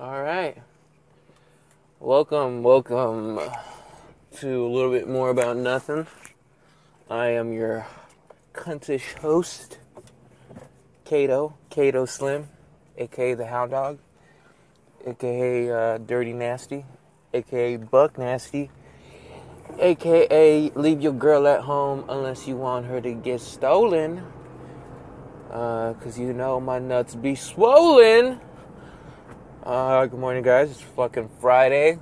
All right. Welcome, welcome to a little bit more about nothing. I am your cuntish host, Kato, Kato Slim, aka the Hound Dog, aka uh, Dirty Nasty, aka Buck Nasty, aka Leave Your Girl at Home unless you want her to get stolen. Uh, cause you know my nuts be swollen. Uh, good morning, guys. It's fucking Friday.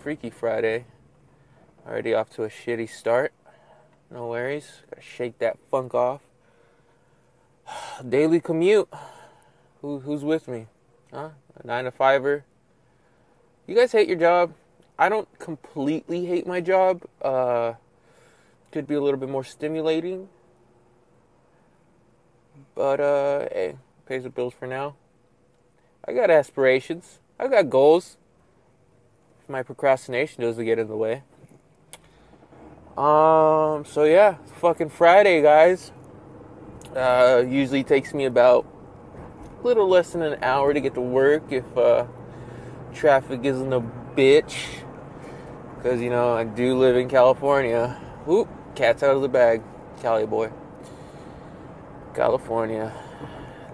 Freaky Friday. Already off to a shitty start. No worries. Gotta shake that funk off. Daily commute. Who, who's with me? Huh? A nine to fiver. You guys hate your job? I don't completely hate my job. Uh, could be a little bit more stimulating. But, uh, hey, pays the bills for now. I got aspirations. I got goals. If my procrastination doesn't get in the way. Um, so yeah, fucking Friday, guys. Uh, usually takes me about a little less than an hour to get to work if, uh, traffic isn't a bitch. Because, you know, I do live in California. Whoop, cat's out of the bag. Cali boy. California.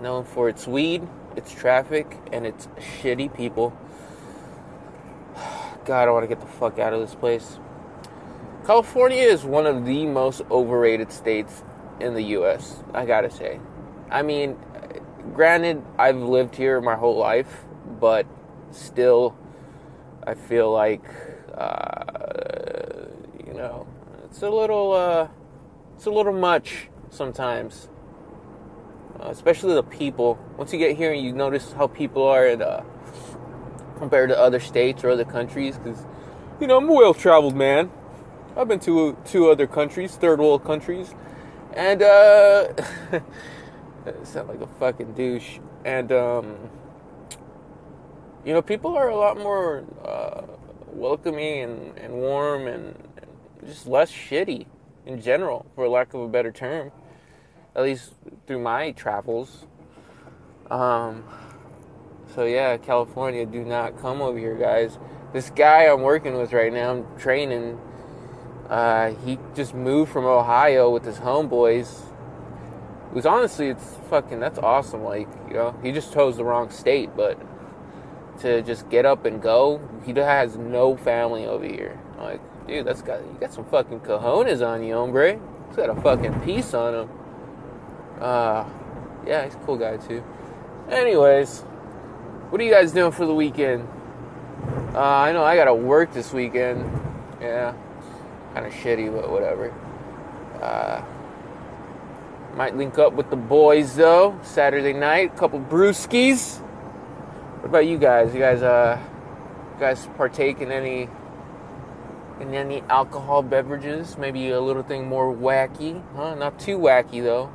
Known for its weed, its traffic, and its shitty people. God, I want to get the fuck out of this place. California is one of the most overrated states in the US, I gotta say. I mean, granted, I've lived here my whole life, but still, I feel like, uh, you know, it's a little, uh, it's a little much sometimes uh, especially the people. Once you get here and you notice how people are in, uh, compared to other states or other countries, because you know I'm a well-traveled man. I've been to two other countries, third world countries, and uh, sound like a fucking douche. And um, you know, people are a lot more uh, welcoming and, and warm and, and just less shitty in general, for lack of a better term at least through my travels. Um, so yeah, California, do not come over here, guys. This guy I'm working with right now, I'm training. Uh, he just moved from Ohio with his homeboys. It was honestly, it's fucking, that's awesome. Like, you know, he just chose the wrong state, but to just get up and go, he has no family over here. Like, dude, that's got, you got some fucking cojones on you, hombre. He's got a fucking piece on him. Uh, yeah, he's a cool guy too. Anyways, what are you guys doing for the weekend? Uh, I know I gotta work this weekend. Yeah, kind of shitty, but whatever. Uh, might link up with the boys though Saturday night. A couple brewskis. What about you guys? You guys, uh, you guys partake in any in any alcohol beverages? Maybe a little thing more wacky, huh? Not too wacky though.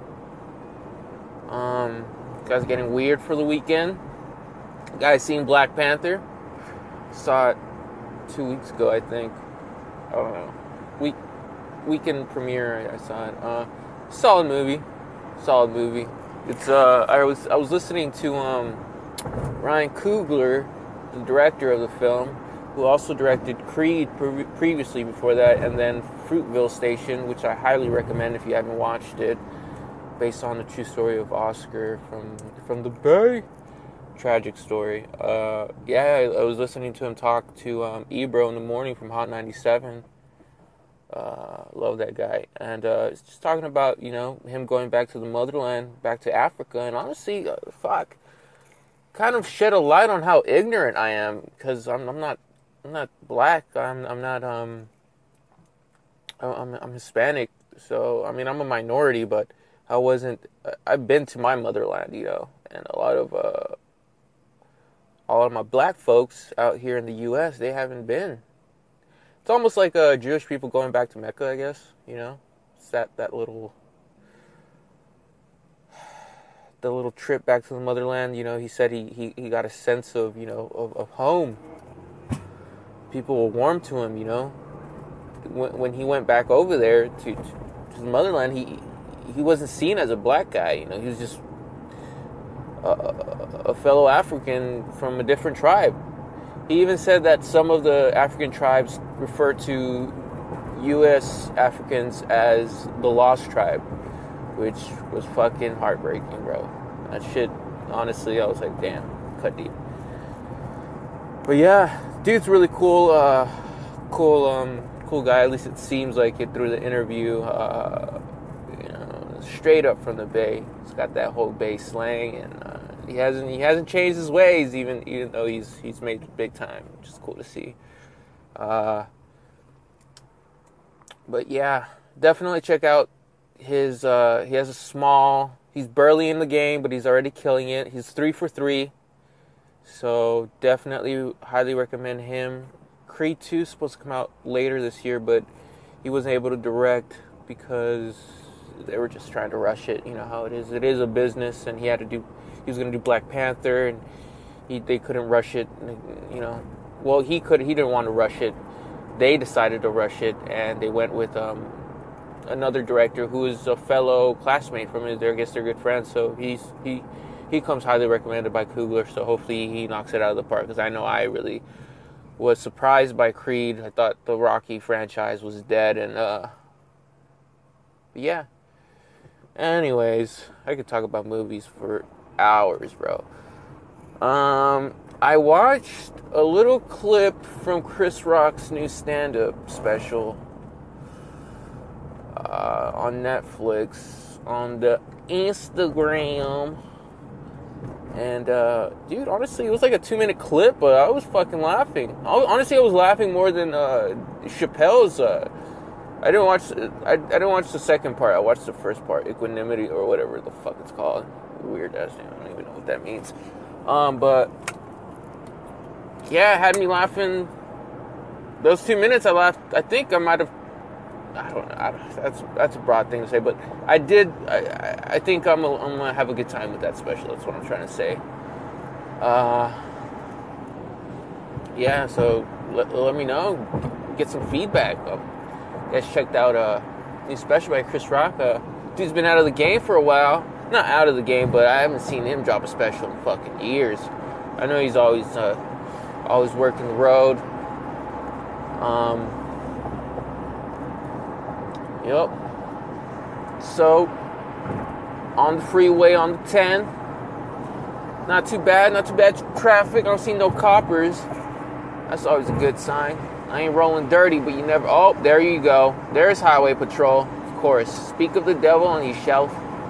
Um, guys getting weird for the weekend. Guys seen Black Panther. Saw it two weeks ago, I think. I don't know. Week weekend premiere. I saw it. Uh, solid movie. Solid movie. It's uh, I was I was listening to um, Ryan Coogler, the director of the film, who also directed Creed pre- previously before that, and then Fruitvale Station, which I highly recommend if you haven't watched it based on the true story of Oscar from from the Bay. Tragic story. Uh, yeah, I, I, was listening to him talk to um, Ebro in the morning from Hot 97. Uh, love that guy. And uh, just talking about, you know, him going back to the motherland, back to Africa. And honestly, uh, fuck, kind of shed a light on how ignorant I am because I'm, I'm not, I'm not black. I'm, I'm not, um, I'm, I'm Hispanic. So, I mean, I'm a minority, but I wasn't. I've been to my motherland, you know, and a lot of uh, all of my black folks out here in the U.S. they haven't been. It's almost like uh, Jewish people going back to Mecca, I guess. You know, it's that that little the little trip back to the motherland. You know, he said he he, he got a sense of you know of, of home. People were warm to him, you know. When, when he went back over there to, to, to the motherland, he he wasn't seen as a black guy. You know, he was just a fellow African from a different tribe. He even said that some of the African tribes refer to U.S. Africans as the lost tribe, which was fucking heartbreaking, bro. That shit, honestly, I was like, damn, cut deep. But yeah, dude's really cool. Uh, cool, um, cool guy. At least it seems like it through the interview. Uh, straight up from the Bay. He's got that whole Bay slang, and uh, he hasn't he hasn't changed his ways, even even though he's he's made big time, which is cool to see. Uh, but yeah, definitely check out his. Uh, he has a small. He's barely in the game, but he's already killing it. He's three for three. So definitely highly recommend him. Creed 2 is supposed to come out later this year, but he wasn't able to direct because they were just trying to rush it. You know how it is. It is a business, and he had to do. He was going to do Black Panther, and he they couldn't rush it. You know, well he could. He didn't want to rush it. They decided to rush it, and they went with um, another director who is a fellow classmate from his. I guess they're good friends. So he's he he comes highly recommended by Coogler. So hopefully he knocks it out of the park because I know I really was surprised by Creed. I thought the Rocky franchise was dead, and uh, yeah. Anyways, I could talk about movies for hours, bro. Um, I watched a little clip from Chris Rock's new stand-up special uh, on Netflix on the Instagram. And uh, dude, honestly, it was like a two minute clip, but I was fucking laughing. I honestly, I was laughing more than uh, Chappelle's. I didn't watch. I, I didn't watch the second part. I watched the first part, Equanimity or whatever the fuck it's called. Weird ass name. I don't even know what that means. Um, but yeah, it had me laughing. Those two minutes, I laughed. I think I might have I don't know. I that's that's a broad thing to say, but I did. I, I think I'm, a, I'm gonna have a good time with that special. That's what I'm trying to say. Uh, yeah. So let, let me know. Get some feedback. Um, you guys checked out a uh, new special by Chris Rock. Uh, dude's been out of the game for a while. Not out of the game, but I haven't seen him drop a special in fucking years. I know he's always uh, always working the road. Um, Yep. So, on the freeway on the 10. Not too bad, not too bad traffic. I don't see no coppers. That's always a good sign. I ain't rolling dirty, but you never. Oh, there you go. There's Highway Patrol, of course. Speak of the devil, and he shall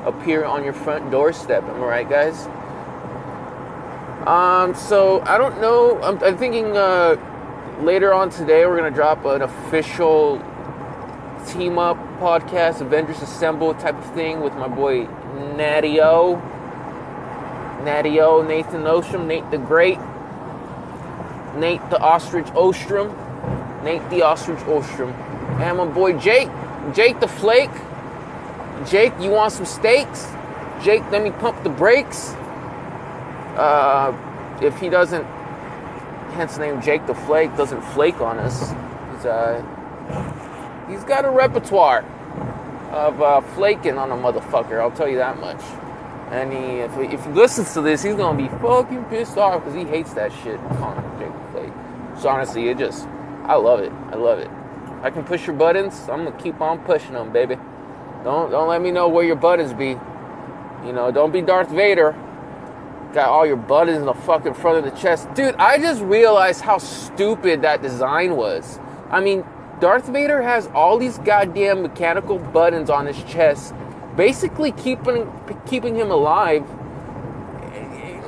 appear on your front doorstep. Am I right, guys? Um, so I don't know. I'm, I'm thinking uh, later on today we're gonna drop an official team up podcast, Avengers Assemble type of thing with my boy Natty O. Natty O, Nathan Ostrom, Nate the Great, Nate the Ostrich Ostrom, Nate the Ostrich Ostrom, and my boy Jake, Jake the Flake. Jake, you want some steaks? Jake, let me pump the brakes. Uh, if he doesn't, hence the name Jake the Flake, doesn't flake on us, he's uh, he's got a repertoire of uh, flaking on a motherfucker. I'll tell you that much. And he, if, he, if he listens to this, he's gonna be fucking pissed off because he hates that shit. Him Jake Flake. So honestly, it just, I love it. I love it. I can push your buttons. I'm gonna keep on pushing them, baby. Don't don't let me know where your buttons be. You know, don't be Darth Vader. Got all your buttons in the fucking front of the chest, dude. I just realized how stupid that design was. I mean, Darth Vader has all these goddamn mechanical buttons on his chest, basically keeping keeping him alive.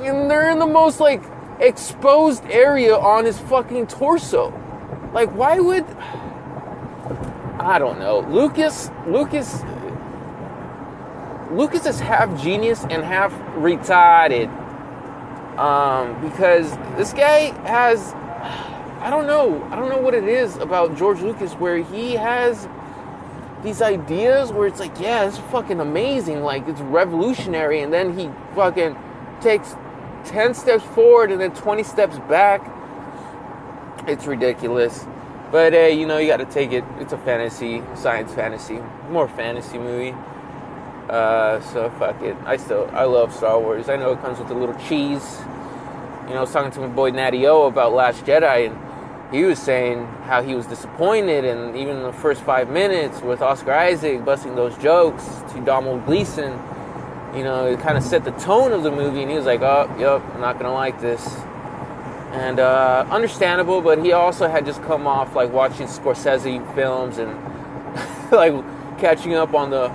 And they're in the most like exposed area on his fucking torso. Like why would I don't know. Lucas Lucas Lucas is half genius and half retarded. Um, because this guy has I don't know. I don't know what it is about George Lucas where he has these ideas where it's like, yeah, it's fucking amazing, like it's revolutionary, and then he fucking takes 10 steps forward and then 20 steps back. It's ridiculous. But hey, you know, you got to take it. It's a fantasy, science fantasy, more fantasy movie. Uh, so fuck it. I still I love Star Wars. I know it comes with a little cheese. You know, I was talking to my boy Natty O about Last Jedi, and he was saying how he was disappointed, and even the first five minutes with Oscar Isaac busting those jokes to Donald Gleeson, you know, it kind of set the tone of the movie, and he was like, "Oh, yep, I'm not gonna like this." And uh, understandable, but he also had just come off like watching Scorsese films and like catching up on the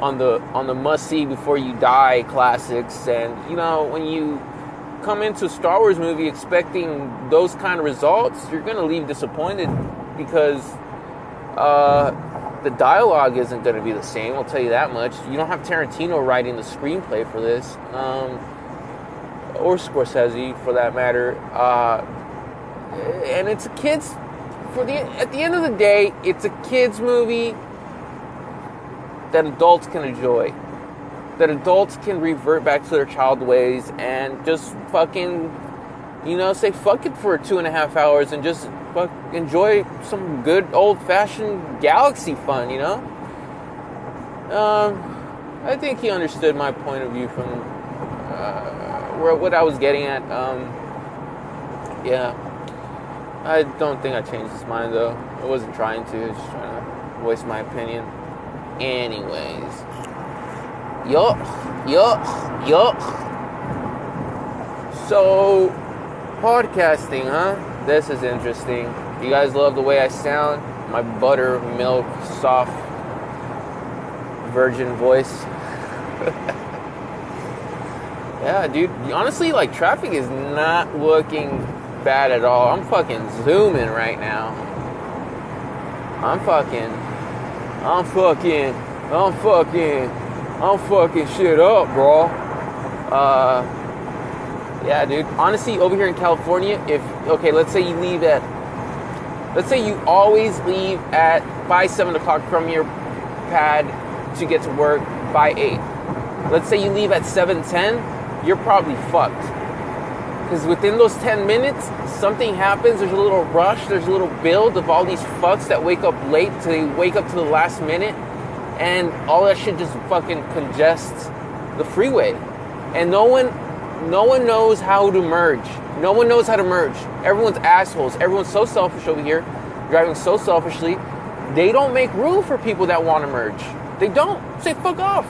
on the on the must see before you die classics. And you know when you come into a Star Wars movie expecting those kind of results you're gonna leave disappointed because uh, the dialogue isn't gonna be the same I'll tell you that much. You don't have Tarantino writing the screenplay for this. Um, or Scorsese for that matter uh, and it's a kids for the at the end of the day it's a kids movie that adults can enjoy. That adults can revert back to their child ways and just fucking, you know, say fuck it for two and a half hours and just fuck, enjoy some good old fashioned galaxy fun, you know? Um, I think he understood my point of view from uh, where, what I was getting at. Um, yeah. I don't think I changed his mind though. I wasn't trying to, just trying to voice my opinion. Anyways. Yup. Yup. Yup. So, podcasting, huh? This is interesting. You guys love the way I sound? My buttermilk, soft, virgin voice. yeah, dude. Honestly, like, traffic is not looking bad at all. I'm fucking zooming right now. I'm fucking I'm fucking, I'm fucking, I'm fucking shit up, bro. Uh, yeah, dude. Honestly, over here in California, if okay, let's say you leave at, let's say you always leave at by seven o'clock from your pad to get to work by eight. Let's say you leave at seven ten, you're probably fucked. Because within those 10 minutes, something happens, there's a little rush, there's a little build of all these fucks that wake up late to they wake up to the last minute, and all that shit just fucking congests the freeway. And no one no one knows how to merge. No one knows how to merge. Everyone's assholes. Everyone's so selfish over here, driving so selfishly. They don't make room for people that want to merge. They don't. Say fuck off.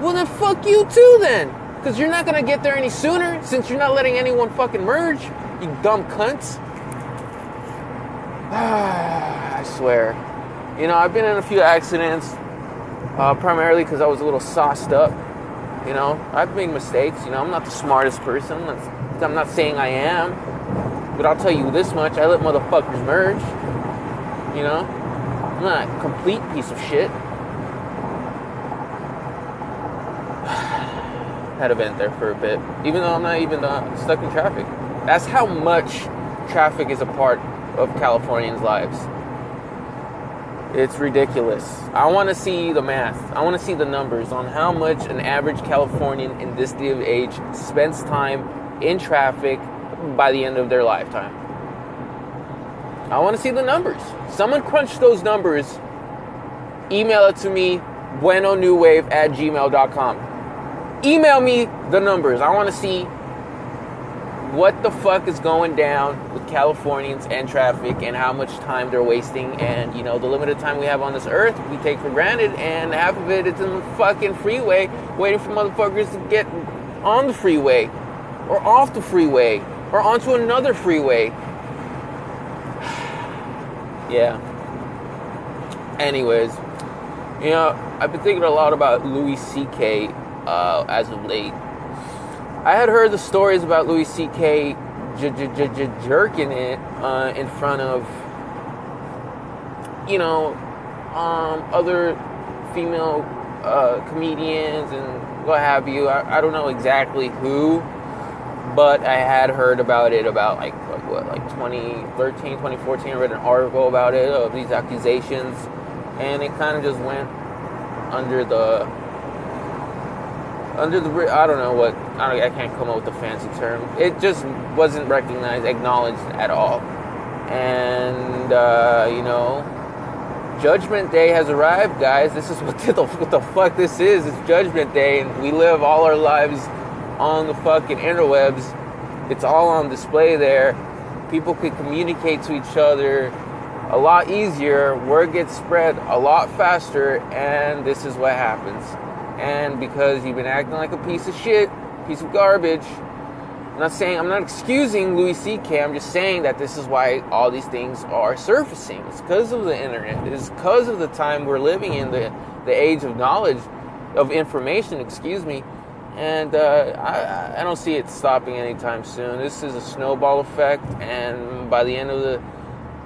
Well then fuck you too then. Because you're not going to get there any sooner since you're not letting anyone fucking merge, you dumb cunts. I swear. You know, I've been in a few accidents, uh, primarily because I was a little sauced up. You know, I've made mistakes. You know, I'm not the smartest person. I'm not saying I am. But I'll tell you this much I let motherfuckers merge. You know, I'm not a complete piece of shit. Had a vent there for a bit, even though I'm not even uh, stuck in traffic. That's how much traffic is a part of Californians' lives. It's ridiculous. I want to see the math. I want to see the numbers on how much an average Californian in this day of age spends time in traffic by the end of their lifetime. I want to see the numbers. Someone crunch those numbers. Email it to me, buenonewwave at gmail.com email me the numbers. I want to see what the fuck is going down with Californians and traffic and how much time they're wasting. And, you know, the limited time we have on this earth, we take for granted, and half of it is in the fucking freeway waiting for motherfuckers to get on the freeway or off the freeway or onto another freeway. yeah. Anyways, you know, I've been thinking a lot about Louis C.K uh, as of late. I had heard the stories about Louis C.K. Jerking it uh, in front of, you know, um, other female uh, comedians and what have you. I, I, don't know exactly who, but I had heard about it about like, like what, like 2013, 2014. I read an article about it of these accusations, and it kind of just went under the under the I don't know what I, I can't come up with a fancy term. It just wasn't recognized, acknowledged at all, and uh, you know, Judgment Day has arrived, guys. This is what the, what the fuck this is. It's Judgment Day, and we live all our lives on the fucking interwebs. It's all on display there. People can communicate to each other a lot easier. Word gets spread a lot faster, and this is what happens. And because you've been acting like a piece of shit, piece of garbage, I'm not saying I'm not excusing Louis C.K. I'm just saying that this is why all these things are surfacing. It's because of the internet. It's because of the time we're living in, the the age of knowledge, of information. Excuse me, and uh, I, I don't see it stopping anytime soon. This is a snowball effect, and by the end of the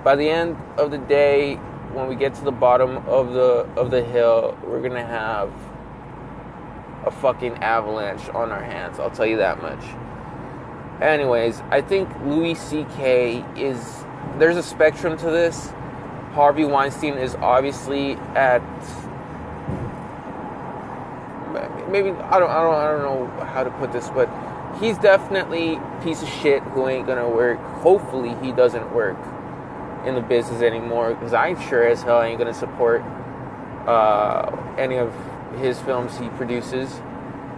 by the end of the day, when we get to the bottom of the of the hill, we're gonna have a fucking avalanche on our hands. I'll tell you that much. Anyways, I think Louis C.K. is there's a spectrum to this. Harvey Weinstein is obviously at maybe I don't I don't I don't know how to put this, but he's definitely piece of shit who ain't gonna work. Hopefully, he doesn't work in the business anymore because I'm sure as hell ain't gonna support uh, any of his films he produces.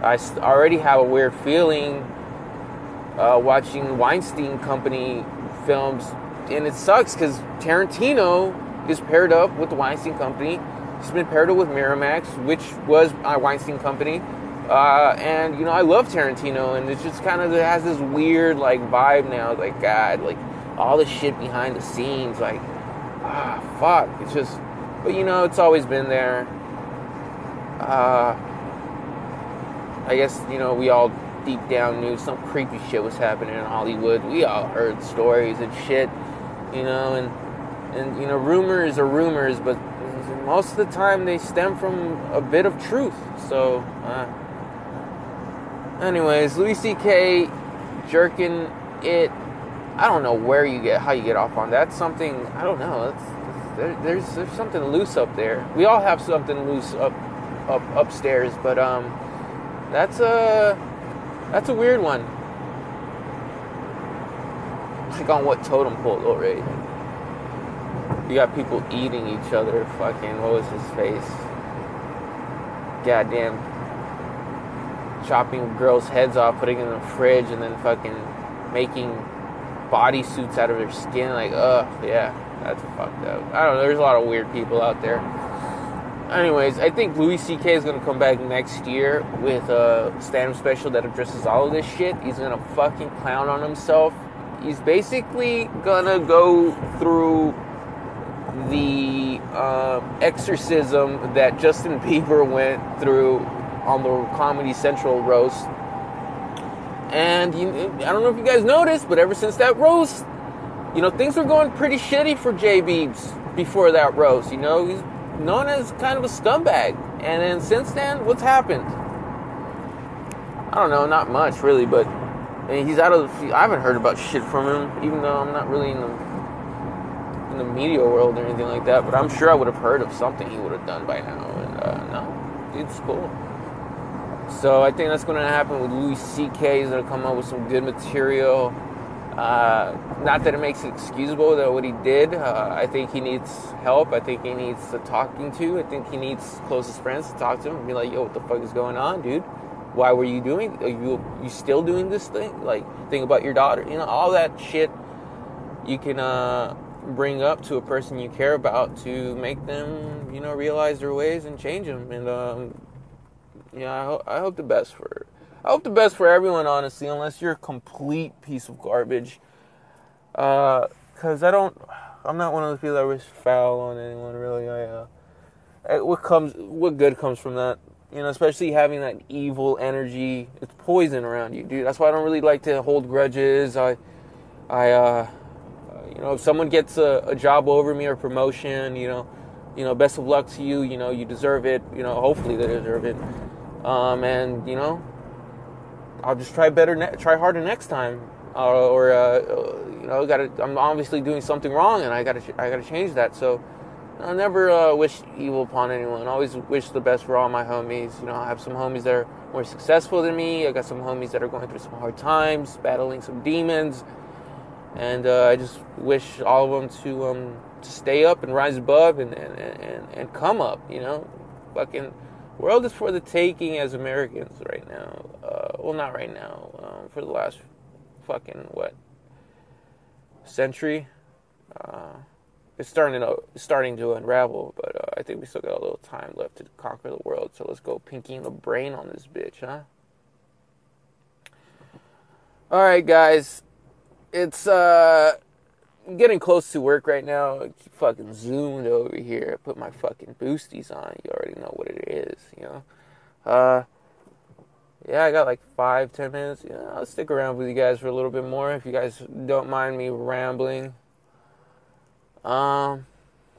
I already have a weird feeling uh, watching Weinstein Company films, and it sucks because Tarantino is paired up with the Weinstein Company. He's been paired up with Miramax, which was a Weinstein Company. Uh, and you know, I love Tarantino, and it just kind of has this weird like vibe now. Like God, like all the shit behind the scenes, like ah, fuck. It's just, but you know, it's always been there. Uh, I guess you know we all deep down knew some creepy shit was happening in Hollywood. We all heard stories and shit, you know, and and you know rumors are rumors, but most of the time they stem from a bit of truth. So, uh, anyways, Louis C.K. jerking it. I don't know where you get how you get off on that. Something I don't know. It's, it's, there, there's there's something loose up there. We all have something loose up up upstairs, but um, that's a that's a weird one. Like on what totem pole right? You got people eating each other. Fucking what was his face? Goddamn, chopping girls' heads off, putting in the fridge, and then fucking making bodysuits out of their skin. Like, ugh, yeah, that's fucked up. I don't know. There's a lot of weird people out there. Anyways, I think Louis C.K. is gonna come back next year with a stand-up special that addresses all of this shit. He's gonna fucking clown on himself. He's basically gonna go through the uh, exorcism that Justin Bieber went through on the Comedy Central roast. And you, I don't know if you guys noticed, but ever since that roast, you know, things were going pretty shitty for Jay Beebs before that roast. You know, he's known as kind of a scumbag. And then since then, what's happened? I don't know, not much really, but I mean, he's out of. I haven't heard about shit from him, even though I'm not really in the in the media world or anything like that. But I'm sure I would have heard of something he would have done by now. And uh, no, dude's cool. So I think that's going to happen with Louis C.K. He's going to come up with some good material. Uh, not that it makes it excusable that what he did. Uh, I think he needs help. I think he needs a talking to. I think he needs closest friends to talk to him and be like, "Yo, what the fuck is going on, dude? Why were you doing? Are you you still doing this thing? Like, think about your daughter. You know, all that shit. You can uh, bring up to a person you care about to make them, you know, realize their ways and change them. And um, yeah, I, ho- I hope the best for I hope the best for everyone, honestly, unless you're a complete piece of garbage. Because uh, I don't, I'm not one of those people that wish foul on anyone, really. I, uh, what comes, what good comes from that? You know, especially having that evil energy. It's poison around you, dude. That's why I don't really like to hold grudges. I, I, uh, you know, if someone gets a, a job over me or promotion, you know, you know, best of luck to you. You know, you deserve it. You know, hopefully they deserve it. Um, and you know, I'll just try better, ne- try harder next time, uh, or uh, you know, got I'm obviously doing something wrong, and I got to I got to change that. So I never uh, wish evil upon anyone. I always wish the best for all my homies. You know, I have some homies that are more successful than me. I got some homies that are going through some hard times, battling some demons, and uh, I just wish all of them to um, stay up and rise above and and, and, and come up. You know, fucking world is for the taking as Americans right now. Uh, well, not right now. Um, for the last fucking what century. Uh, it's starting to starting to unravel, but uh, I think we still got a little time left to conquer the world. So let's go pinky in the brain on this bitch, huh? All right, guys, it's uh getting close to work right now. I fucking zoomed over here. I put my fucking boosties on. You already know what it is, you know. Uh, yeah, I got like five, ten minutes. Yeah, I'll stick around with you guys for a little bit more if you guys don't mind me rambling. Um,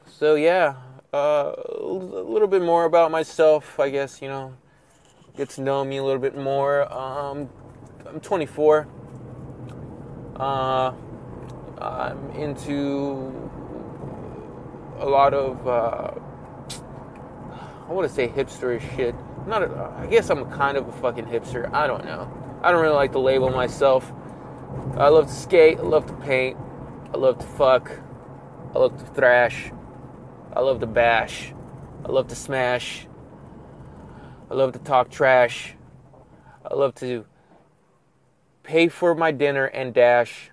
so yeah, uh, a little bit more about myself, I guess, you know, get to know me a little bit more. Um, I'm 24. Uh, I'm into a lot of, uh, I want to say hipster shit. Not, I guess I'm kind of a fucking hipster. I don't know. I don't really like to label myself. I love to skate. I love to paint. I love to fuck. I love to thrash. I love to bash. I love to smash. I love to talk trash. I love to pay for my dinner and dash.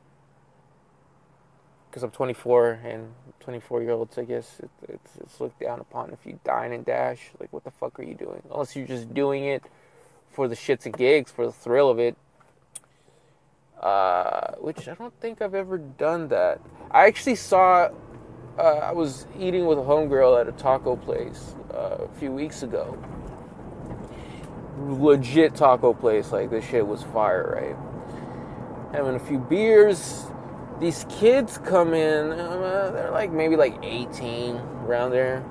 Because I'm 24 and 24 year olds, I guess it, it's, it's looked down upon if you dine and dash. Like, what the fuck are you doing? Unless you're just doing it for the shits and gigs, for the thrill of it. Uh, which I don't think I've ever done that. I actually saw uh, I was eating with a homegirl at a taco place uh, a few weeks ago. Legit taco place, like this shit was fire, right? Having a few beers. These kids come in, uh, they're like maybe like 18 around there.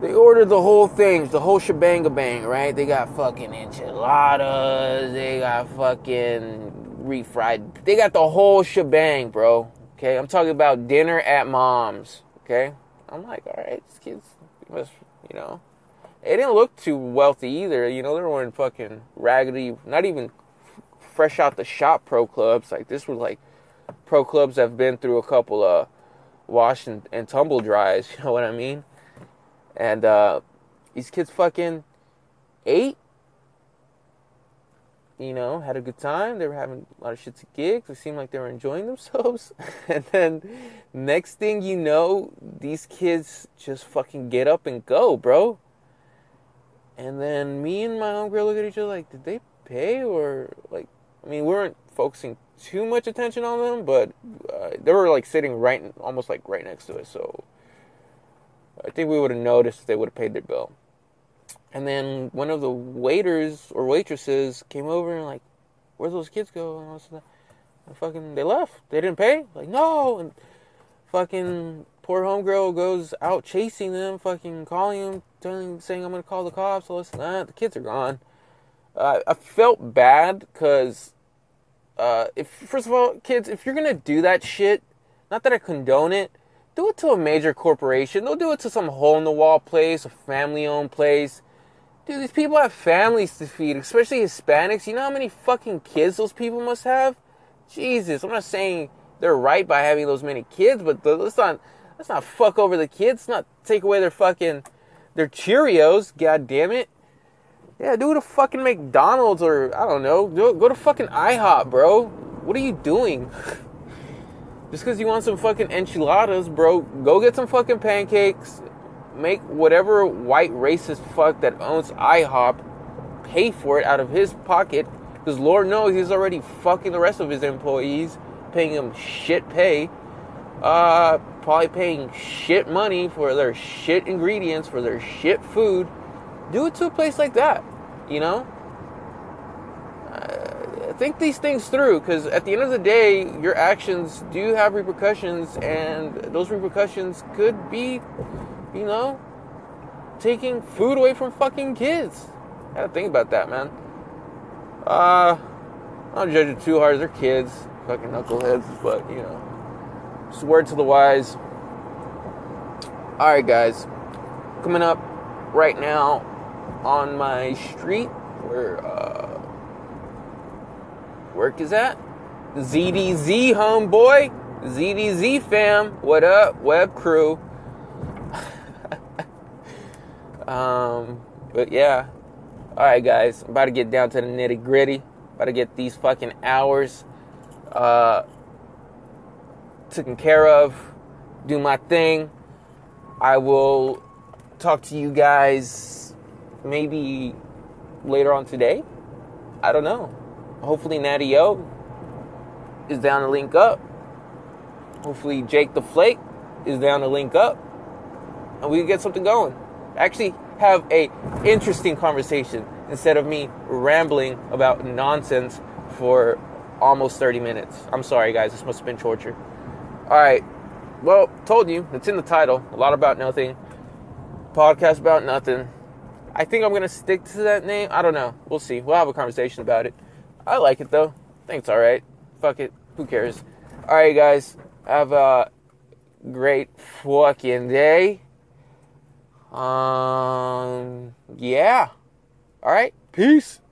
They ordered the whole thing, the whole shebang bang, right? They got fucking enchiladas, they got fucking refried, they got the whole shebang, bro. Okay, I'm talking about dinner at mom's. Okay, I'm like, all right, these kids must, you know, they didn't look too wealthy either. You know, they were wearing fucking raggedy, not even fresh out the shop pro clubs. Like this was like pro clubs have been through a couple of wash and, and tumble dries. You know what I mean? And uh, these kids fucking ate you know, had a good time. They were having a lot of shits and gigs. It seemed like they were enjoying themselves. and then next thing you know, these kids just fucking get up and go, bro. And then me and my homegirl look at each other like, did they pay or like? I mean, we weren't focusing too much attention on them, but uh, they were like sitting right, almost like right next to us. So I think we would have noticed if they would have paid their bill. And then one of the waiters or waitresses came over and like, where'd those kids go? And was and fucking, they left. They didn't pay. Like, no. And fucking poor homegirl goes out chasing them, fucking calling them, telling, saying, I'm gonna call the cops. All this and that. The kids are gone. Uh, I felt bad because, uh, if first of all, kids, if you're gonna do that shit, not that I condone it, do it to a major corporation. Don't do it to some hole in the wall place, a family owned place. Dude, these people have families to feed, especially Hispanics. You know how many fucking kids those people must have? Jesus, I'm not saying they're right by having those many kids, but let's not let's not fuck over the kids. Let's not take away their fucking their Cheerios. God damn it. Yeah, do to fucking McDonald's or I don't know. Go to fucking IHOP, bro. What are you doing? Just because you want some fucking enchiladas, bro, go get some fucking pancakes make whatever white racist fuck that owns IHOP pay for it out of his pocket because Lord knows he's already fucking the rest of his employees, paying them shit pay, uh, probably paying shit money for their shit ingredients, for their shit food. Do it to a place like that, you know? Uh, think these things through because at the end of the day, your actions do have repercussions, and those repercussions could be you know, taking food away from fucking kids. Gotta think about that, man. Uh, I don't judge it too hard. They're kids, fucking knuckleheads, but you know, just word to the wise. All right, guys, coming up right now on my street where uh, work is at. ZDZ, homeboy. ZDZ fam, what up? Web crew. um, but yeah. Alright, guys. I'm about to get down to the nitty gritty. About to get these fucking hours uh, taken care of. Do my thing. I will talk to you guys maybe later on today. I don't know. Hopefully, Natty O is down to link up. Hopefully, Jake the Flake is down to link up, and we can get something going. Actually, have a interesting conversation instead of me rambling about nonsense for almost 30 minutes. I'm sorry, guys. This must have been torture. All right. Well, told you. It's in the title. A lot about nothing. Podcast about nothing. I think I'm to stick to that name. I don't know. We'll see. We'll have a conversation about it. I like it, though. I think it's all right. Fuck it. Who cares? All right, guys. Have a great fucking day. Um, yeah. All right. Peace.